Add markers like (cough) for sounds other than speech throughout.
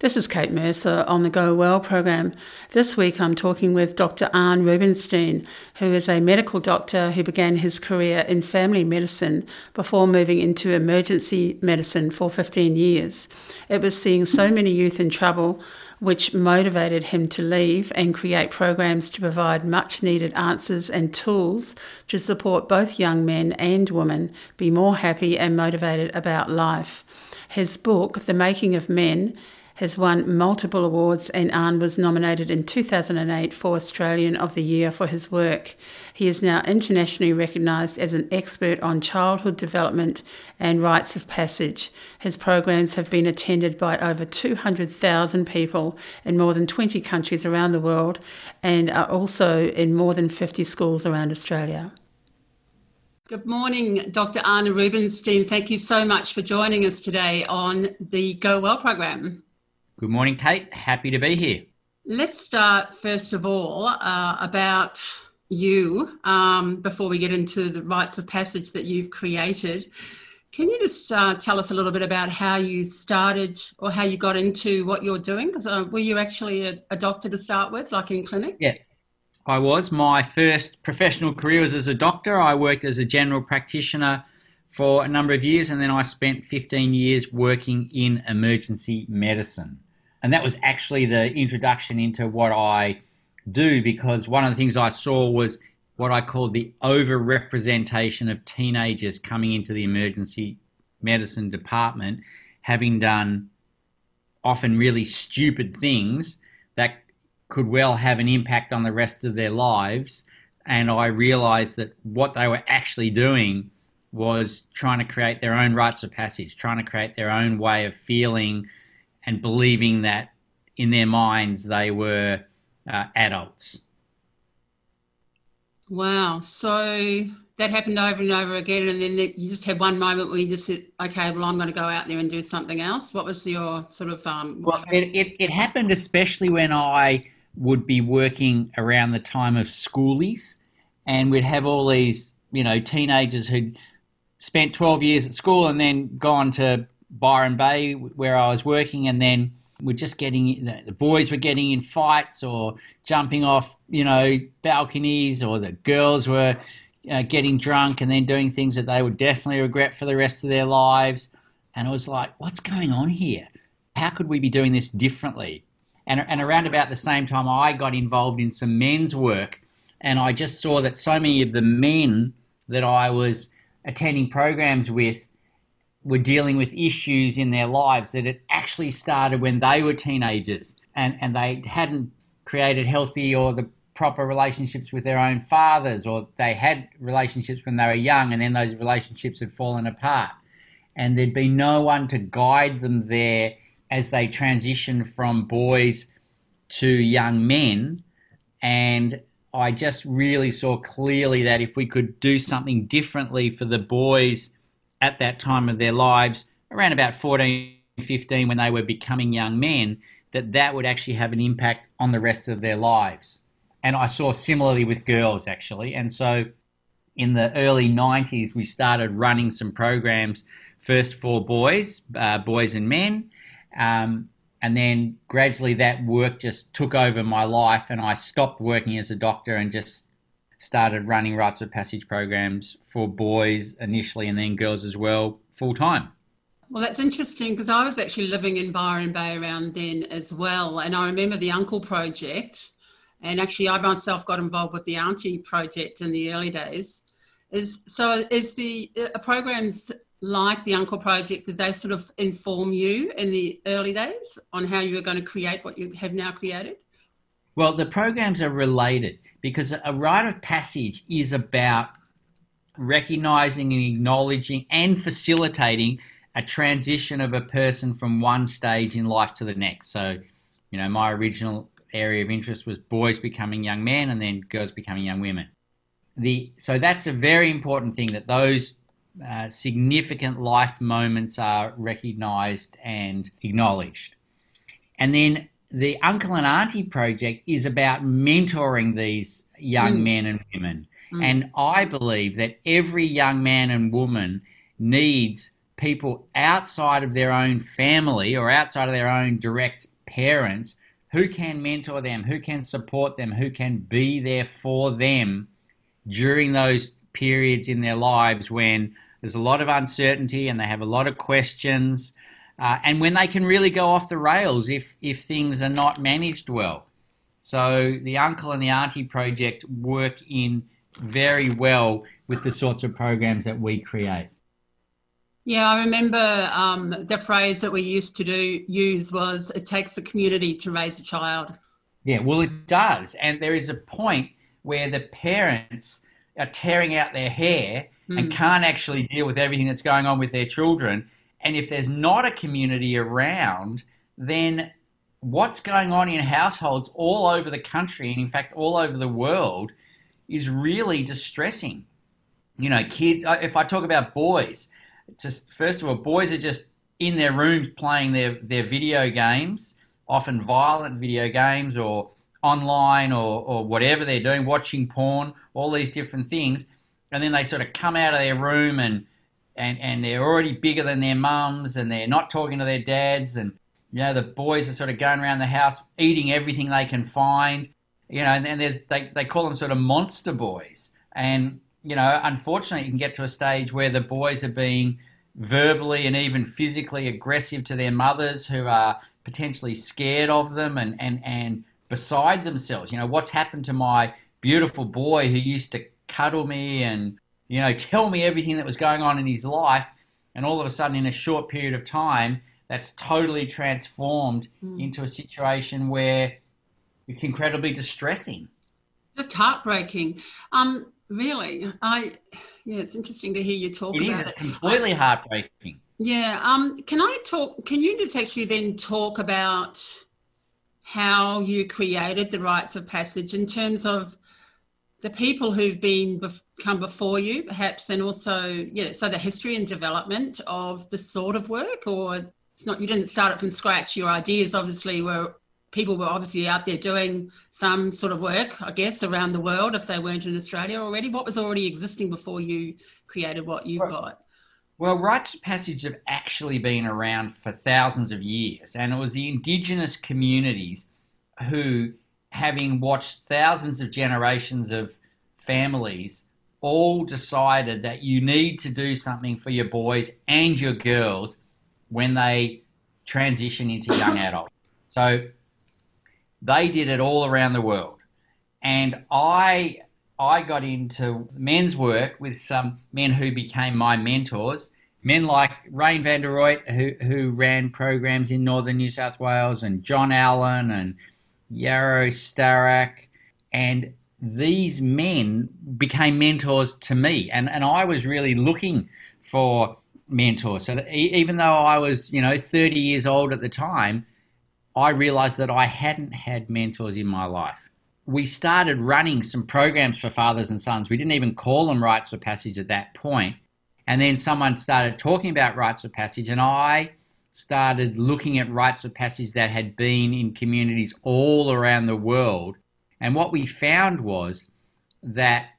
This is Cate Mercer on the Go Well program. This week I'm talking with Dr. Arne Rubinstein, who is a medical doctor who began his career in family medicine before moving into emergency medicine for 15 years. It was seeing so many youth in trouble which motivated him to leave and create programs to provide much needed answers and tools to support both young men and women be more happy and motivated about life. His book, The Making of Men, has won multiple awards and Arne was nominated in 2008 for Australian of the Year for his work. He is now internationally recognised as an expert on childhood development and rites of passage. His programs have been attended by over 200,000 people in more than 20 countries around the world and are also in more than 50 schools around Australia. Good morning, Dr. Arne Rubinstein. Thank you so much for joining us today on the Go Well program. Good morning, Cate. Happy to be here. Let's start, first of all, uh, about you um, before we get into the rites of passage that you've created. Can you just uh, tell us a little bit about how you started or how you got into what you're doing? Because uh, were you actually a, a, doctor to start with, like in clinic? Yeah, I was. My first professional career was as a doctor. I worked as a general practitioner for a number of years, and then I spent 15 years working in emergency medicine and that was actually the introduction into what I do because one of the things I saw was what I called the overrepresentation of teenagers coming into the emergency medicine department, having done often really stupid things that could well have an impact on the rest of their lives. And I realized that what they were actually doing was trying to create their own rites of passage, trying to create their own way of feeling and believing that in their minds they were uh, adults. Wow. So that happened over and over again, and then you just had one moment where you just said, "Okay, well, I'm going to go out there and do something else." What was your sort of? Um, well, it, it, it happened especially when I would be working around the time of schoolies, and we'd have all these, you know, teenagers who'd spent 12 years at school and then gone to Byron Bay where I was working, and then we're just getting the boys were getting in fights or jumping off, you know, balconies, or the girls were uh, getting drunk and then doing things that they would definitely regret for the rest of their lives. And it was like, what's going on here? How could we be doing this differently? And, and around about the same time, I got involved in some men's work, and I just saw that so many of the men that I was attending programs with were dealing with issues in their lives that it actually started when they were teenagers and, and they hadn't created healthy or the proper relationships with their own fathers or they had relationships when they were young and then those relationships had fallen apart. And there'd be no one to guide them there as they transitioned from boys to young men. And I just really saw clearly that if we could do something differently for the boys at that time of their lives, around about 14, 15, when they were becoming young men, that that would actually have an impact on the rest of their lives. And I saw similarly with girls, actually. And so in the early 90s, we started running some programs first for boys, uh, boys and men. Um, and then gradually that work just took over my life, and I stopped working as a doctor and just started running rites of passage programs for boys initially and then girls as well full time. Well, that's interesting because I was actually living in Byron Bay around then as well. And I remember the Uncle Project. And actually, I myself got involved with the Auntie Project in the early days. Is so is the programs like the Uncle Project, did they sort of inform you in the early days on how you were going to create what you have now created? Well, the programs are related because a rite of passage is about recognizing and acknowledging and facilitating a transition of a person from one stage in life to the next. So, you know, my original area of interest was boys becoming young men and then girls becoming young women. The so that's a very important thing that those uh, significant life moments are recognized and acknowledged. And then the Uncle and Auntie project is about mentoring these young mm. men and women. Mm. And I believe that every young man and woman needs people outside of their own family or outside of their own direct parents who can mentor them, who can support them, who can be there for them during those periods in their lives when there's a lot of uncertainty and they have a lot of questions, uh, and when they can really go off the rails if, if things are not managed well. So the Uncle and the Auntie project work in very well with the sorts of programs that we create. Yeah, I remember um, the phrase that we used to do use was "it takes a community to raise a child." Yeah, well, it does, and there is a point where the parents are tearing out their hair mm. and can't actually deal with everything that's going on with their children. And if there's not a community around, then what's going on in households all over the country, and in fact all over the world, is really distressing. You know, kids. If I talk about boys just first of all, boys are just in their rooms playing their, their video games, often violent video games or online or, or whatever they're doing, watching porn, all these different things. And then they sort of come out of their room and, and, and they're already bigger than their mums and they're not talking to their dads. And, you know, the boys are sort of going around the house eating everything they can find, you know, and, and there's, they, they call them sort of monster boys. And you know, unfortunately, you can get to a stage where the boys are being verbally and even physically aggressive to their mothers who are potentially scared of them and, and, and beside themselves. You know, what's happened to my beautiful boy who used to cuddle me and, you know, tell me everything that was going on in his life. And all of a sudden, in a short period of time, that's totally transformed mm. into a situation where it's incredibly distressing. Just heartbreaking. Um, Really, I yeah, it's interesting to hear you talk it about is, it. completely heartbreaking. Yeah. Um. Can I talk? Can you just actually then talk about how you created the rites of passage in terms of the people who've been come before you, perhaps, and also yeah, so the history and development of the sort of work, or it's not you didn't start it from scratch. Your ideas obviously were people were obviously out there doing some sort of work, I guess, around the world if they weren't in Australia already. What was already existing before you created what you've well, got? Well, rites of passage have actually been around for thousands of years, and it was the indigenous communities who, having watched thousands of generations of families, all decided that you need to do something for your boys and your girls when they transition into young (coughs) adult. So they did it all around the world. And I I got into men's work with some men who became my mentors. Men like Rain van der Ruyt, who, who ran programs in northern New South Wales, and John Allen and Yarrow Starak. And these men became mentors to me. And, and I was really looking for mentors. So even though I was, you know, 30 years old at the time, I realized that I hadn't had mentors in my life. We started running some programs for fathers and sons. We didn't even call them rites of passage at that point. And then someone started talking about rites of passage, and I started looking at rites of passage that had been in communities all around the world. And what we found was that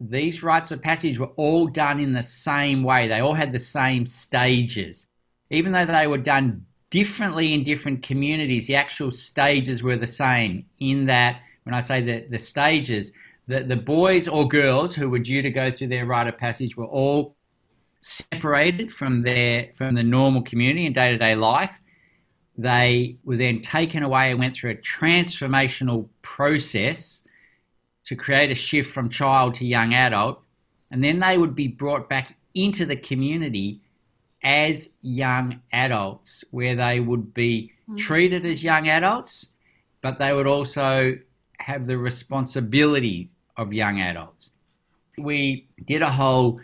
these rites of passage were all done in the same way. They all had the same stages. Even though they were done differently in different communities. The actual stages were the same in that, when I say the, the stages, the, the boys or girls who were due to go through their rite of passage were all separated from their from the normal community and day-to-day life. They were then taken away and went through a transformational process to create a shift from child to young adult. And then they would be brought back into the community as young adults, where they would be mm. treated as young adults, but they would also have the responsibility of young adults. We did a whole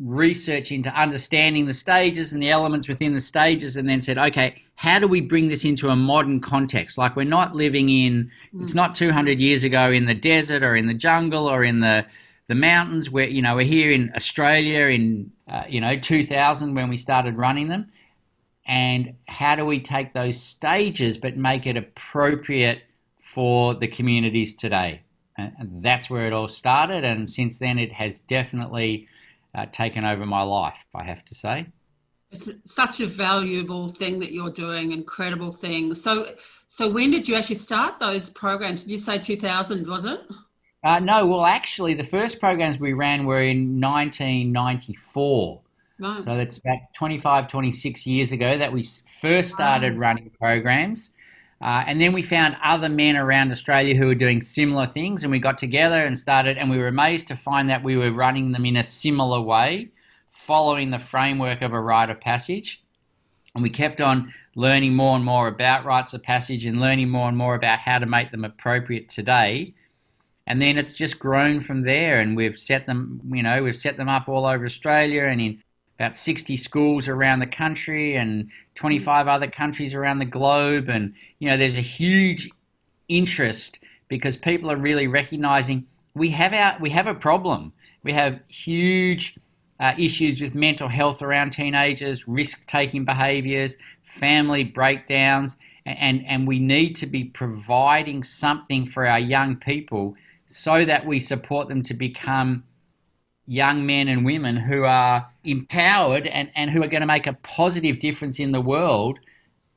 research into understanding the stages and the elements within the stages and then said, okay, how do we bring this into a modern context? Like we're not living in, mm. it's not 200 years ago in the desert or in the jungle or in the, the mountains where, you know, we're here in Australia in uh, you know, 2000 when we started running them. And how do we take those stages but make it appropriate for the communities today? And that's where it all started. And since then, it has definitely uh, taken over my life, I have to say. It's such a valuable thing that you're doing, incredible thing. So, so when did you actually start those programs? Did you say 2000, was it? Uh, no, well, actually, the first programs we ran were in 1994. Right. So that's about 25, 26 years ago that we first started wow. running programs. Uh, and then we found other men around Australia who were doing similar things, and we got together and started, and we were amazed to find that we were running them in a similar way, following the framework of a rite of passage. And we kept on learning more and more about rites of passage and learning more and more about how to make them appropriate today. And then it's just grown from there, and we've set them, you know, we've set them up all over Australia and in about 60 schools around the country and 25 other countries around the globe. And, you know, there's a huge interest because people are really recognizing we have our, we have a problem. We have huge uh, issues with mental health around teenagers, risk taking behaviors, family breakdowns, and, and we need to be providing something for our young people so that we support them to become young men and women who are empowered and, and who are going to make a positive difference in the world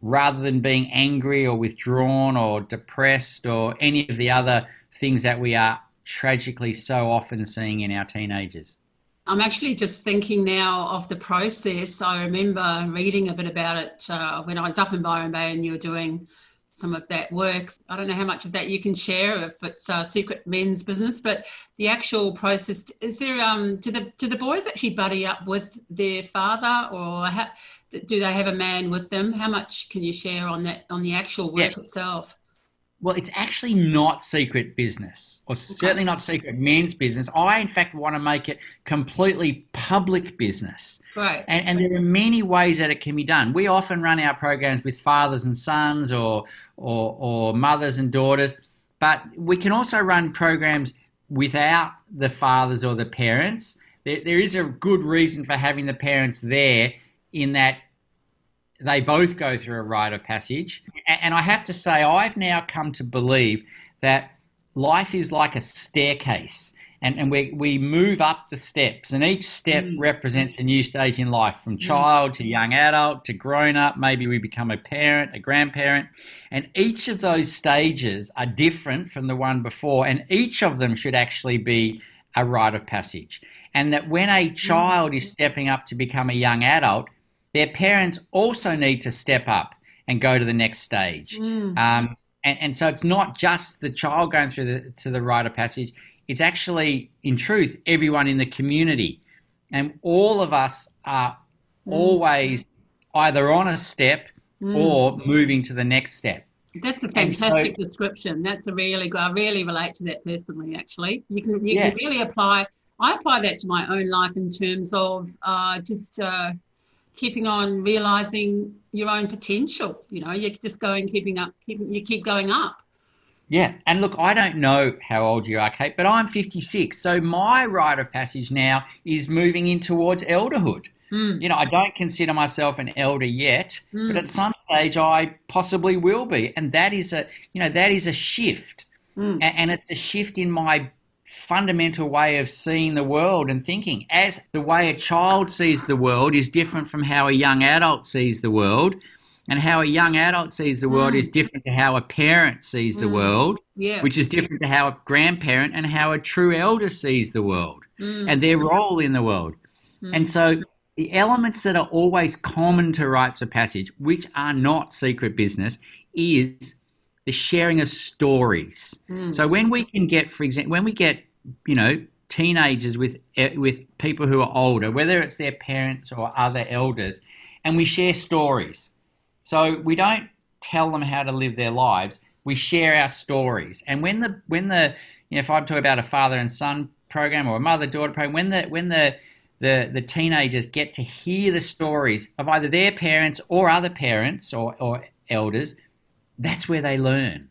rather than being angry or withdrawn or depressed or any of the other things that we are tragically so often seeing in our teenagers. I'm actually just thinking now of the process. I remember reading a bit about it uh, when I was up in Byron Bay and you were doing some of that works. I don't know how much of that you can share if it's a secret men's business, but the actual process is there. Um, do the do the boys actually buddy up with their father, or ha- do they have a man with them? How much can you share on that on the actual work yeah. itself? Well, it's actually not secret business, or certainly not secret men's business. I, in fact, want to make it completely public business. Right. And, and there are many ways that it can be done. We often run our programs with fathers and sons, or or, or mothers and daughters, but we can also run programs without the fathers or the parents. There, there is a good reason for having the parents there, in that they both go through a rite of passage. And I have to say, I've now come to believe that life is like a staircase. And, and we, we move up the steps, and each step mm. represents a new stage in life from mm. child to young adult to grown up. Maybe we become a parent, a grandparent. And each of those stages are different from the one before, and each of them should actually be a rite of passage. And that when a mm. child is stepping up to become a young adult, their parents also need to step up and go to the next stage. Mm. Um, and, and, so it's not just the child going through the, to the rite of passage, it's actually, in truth, everyone in the community. And all of us are mm. always either on a step mm. or moving to the next step. That's a fantastic so, description. That's a really good. I really relate to that personally. Actually, you can you yeah. can really apply. I apply that to my own life in terms of uh, just uh, keeping on realizing your own potential. You know, you're just going, keeping up, keeping, you keep going up. Yeah, and look, I don't know how old you are, Cate, but I'm 56. So my rite of passage now is moving in towards elderhood. Mm. You know, I don't consider myself an elder yet, mm. but at some stage I possibly will be, and that is a, you know, that is a shift, mm. and it's a shift in my fundamental way of seeing the world and thinking. As the way a child sees the world is different from how a young adult sees the world, and how a young adult sees the world mm. is different to how a parent sees the mm. world, yeah. which is different to how a grandparent and how a true elder sees the world mm. and their role in the world. Mm. And so the elements that are always common to rites of passage, which are not secret business, is the sharing of stories. Mm. So when we can get, for example, when we get, you know, teenagers with eh, with people who are older, whether it's their parents or other elders, and we share stories. So we don't tell them how to live their lives. We share our stories. And when the when the you know, if I'm talking about a father and son program or a mother daughter program, when the when the the, the teenagers get to hear the stories of either their parents or other parents or, or elders that's where they learn.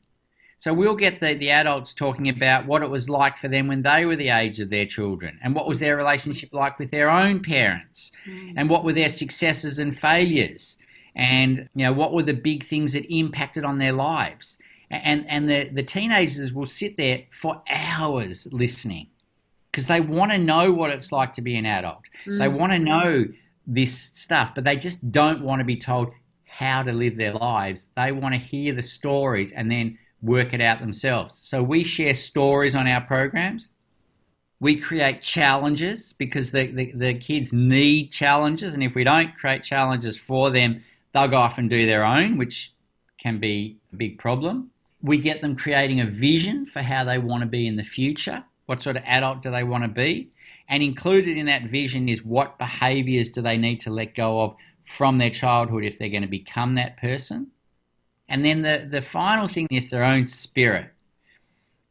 So we'll get the, the adults talking about what it was like for them when they were the age of their children and what was their relationship like with their own parents mm. and what were their successes and failures and you know what were the big things that impacted on their lives. And, and the, the teenagers will sit there for hours listening because they want to know what it's like to be an adult. Mm. They want to know this stuff, but they just don't want to be told how to live their lives. They want to hear the stories and then work it out themselves. So we share stories on our programs. We create challenges because the, the, the, kids need challenges. And if we don't create challenges for them, they'll go off and do their own, which can be a big problem. We get them creating a vision for how they want to be in the future. What sort of adult do they want to be? And included in that vision is what behaviors do they need to let go of from their childhood if they're going to become that person. And then the, the final thing is their own spirit.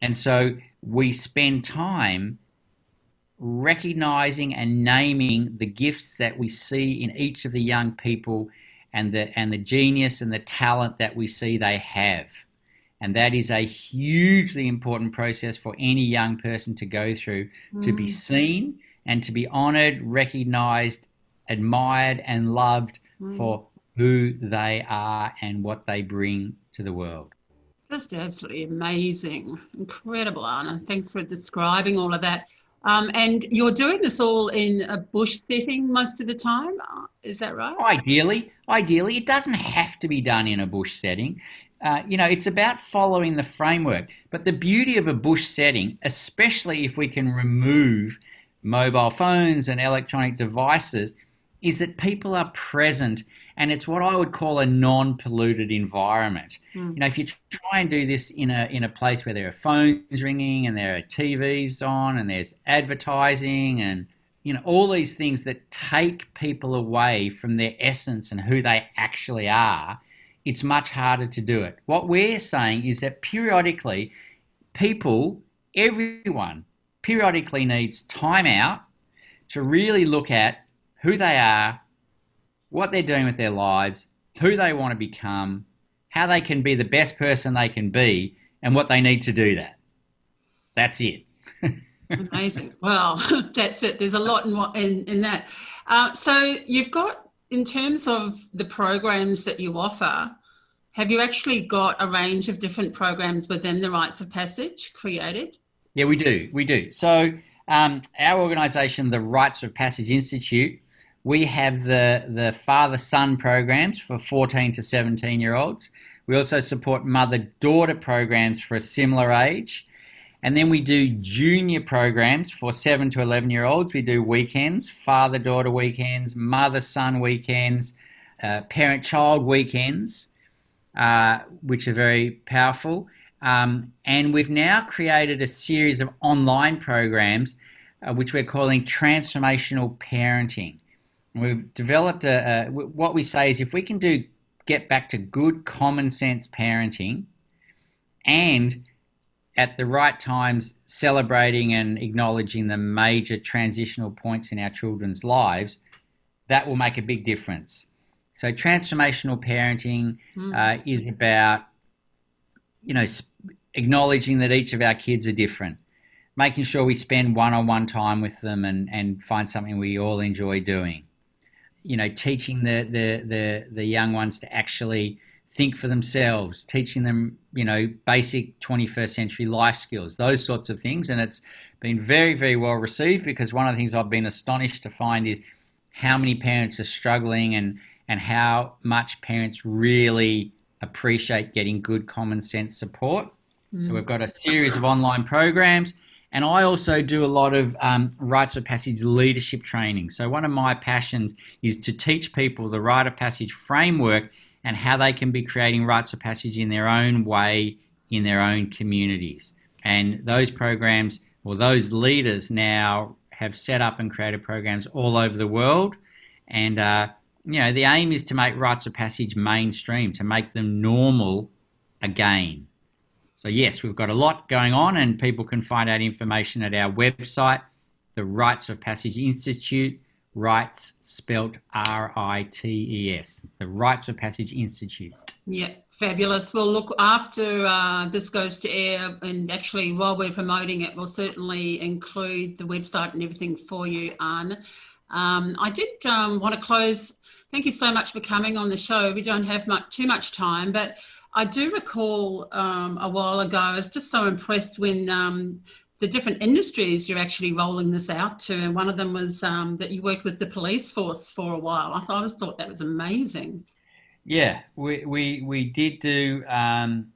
And so we spend time recognizing and naming the gifts that we see in each of the young people and the and the genius and the talent that we see they have. And that is a hugely important process for any young person to go through mm. to be mm. seen and to be honored, recognized, admired, and loved mm. for who they are and what they bring to the world. Just absolutely amazing. Incredible, Arne. Thanks for describing all of that. Um, and you're doing this all in a bush setting most of the time, is that right? Ideally, ideally, it doesn't have to be done in a bush setting. Uh, you know, it's about following the framework. But the beauty of a bush setting, especially if we can remove mobile phones and electronic devices, is that people are present and it's what I would call a non-polluted environment. Mm. You know, if you try and do this in a in a place where there are phones ringing and there are TVs on and there's advertising and you know all these things that take people away from their essence and who they actually are, it's much harder to do it. What we're saying is that periodically people, everyone, periodically needs time out to really look at who they are, what they're doing with their lives, who they want to become, how they can be the best person they can be, and what they need to do that. That's it. (laughs) Amazing. Well, (laughs) that's it. There's a lot in in, in that. Uh, so you've got in terms of the programs that you offer. Have you actually got a range of different programs within the Rites of Passage created? Yeah, we do. We do. So um, our organisation, the Rites of Passage Institute, we have the, the father son programs for 14 to 17 year olds. We also support mother daughter programs for a similar age. And then we do junior programs for 7 to 11 year olds. We do weekends, father daughter weekends, mother son weekends, uh, parent child weekends, uh, which are very powerful. Um, and we've now created a series of online programs uh, which we're calling transformational parenting. We've developed a, a, what we say is if we can do get back to good common sense parenting and at the right times celebrating and acknowledging the major transitional points in our children's lives, that will make a big difference. So transformational parenting mm. uh, is about you know acknowledging that each of our kids are different, making sure we spend one-on-one time with them and, and find something we all enjoy doing you know, teaching the, the, the, the young ones to actually think for themselves, teaching them, you know, basic 21st century life skills, those sorts of things. And it's been very, very well received because one of the things I've been astonished to find is how many parents are struggling and, and how much parents really appreciate getting good common sense support. Mm. So we've got a series of online programs and I also do a lot of um, rites of passage leadership training. So, one of my passions is to teach people the rite of passage framework and how they can be creating rites of passage in their own way in their own communities. And those programs, or those leaders now have set up and created programs all over the world. And, uh, you know, the aim is to make rites of passage mainstream, to make them normal again. So, yes, we've got a lot going on, and people can find out information at our website, the Rites of Passage Institute, Rites spelt R I T E S, the Rites of Passage Institute. Yeah, fabulous. Well, look, after uh, this goes to air, and actually while we're promoting it, we'll certainly include the website and everything for you, Arne. Um, I did um, want to close. Thank you so much for coming on the show. We don't have much, too much time, but I do recall um, a while ago, I was just so impressed when um, the different industries you're actually rolling this out to. And one of them was um, that you worked with the police force for a while. I, thought, I always thought that was amazing. Yeah, we, we, we did do um,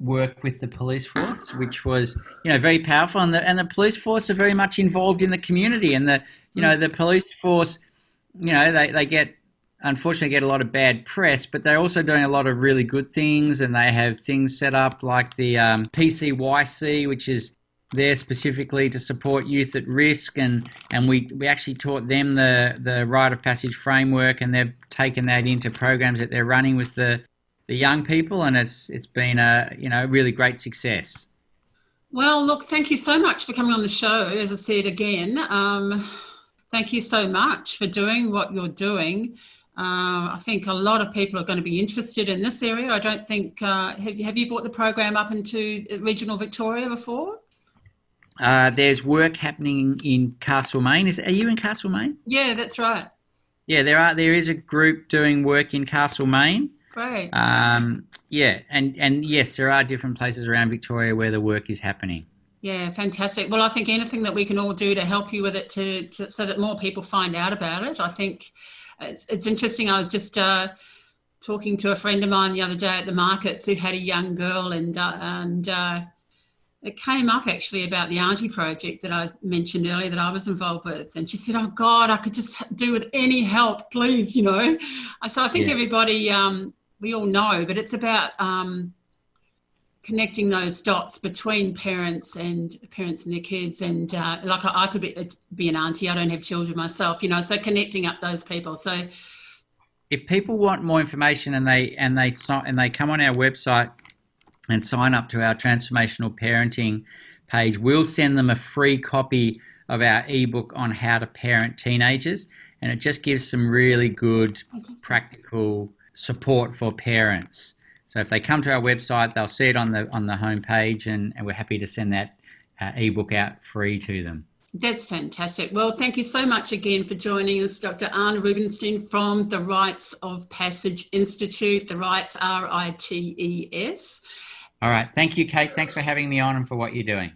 work with the police force, which was you know very powerful, and the and the police force are very much involved in the community, and the you know the police force, you know they, they get unfortunately get a lot of bad press, but they're also doing a lot of really good things, and they have things set up like the um, PCYC, which is there specifically to support youth at risk and and we, we actually taught them the the rite of passage framework and they've taken that into programs that they're running with the the young people and it's it's been a you know really great success. Well look thank you so much for coming on the show as i said again. Um, thank you so much for doing what you're doing uh, I think a lot of people are going to be interested in this area. I don't think, uh, have, have you brought the program up into regional Victoria before? Uh, there's work happening in Castlemaine. Is are you in Castlemaine? Yeah, that's right. Yeah, there are. There is a group doing work in Castlemaine. Great. Um, yeah, and and yes, there are different places around Victoria where the work is happening. Yeah, fantastic. Well, I think anything that we can all do to help you with it, to, to so that more people find out about it. I think it's, it's interesting. I was just uh, talking to a friend of mine the other day at the markets who had a young girl, and uh, and uh, it came up actually about the Auntie project that I mentioned earlier that I was involved with. And she said, Oh God, I could just do with any help, please, you know. So I think yeah. everybody, um, we all know, but it's about um, connecting those dots between parents and parents and their kids. And uh, like I, I could be, be an auntie, I don't have children myself, you know, so connecting up those people. So if people want more information and they and they and they come on our website and sign up to our transformational parenting page, we'll send them a free copy of our ebook on how to parent teenagers. And it just gives some really good practical support for parents. So if they come to our website, they'll see it on the on the homepage, and, and we're happy to send that uh, ebook out free to them. That's fantastic. Well, thank you so much again for joining us, Dr. Arne Rubinstein from the Rites of Passage Institute. The Rites, R I T E S. All right. Thank you, Cate. Thanks for having me on and for what you're doing.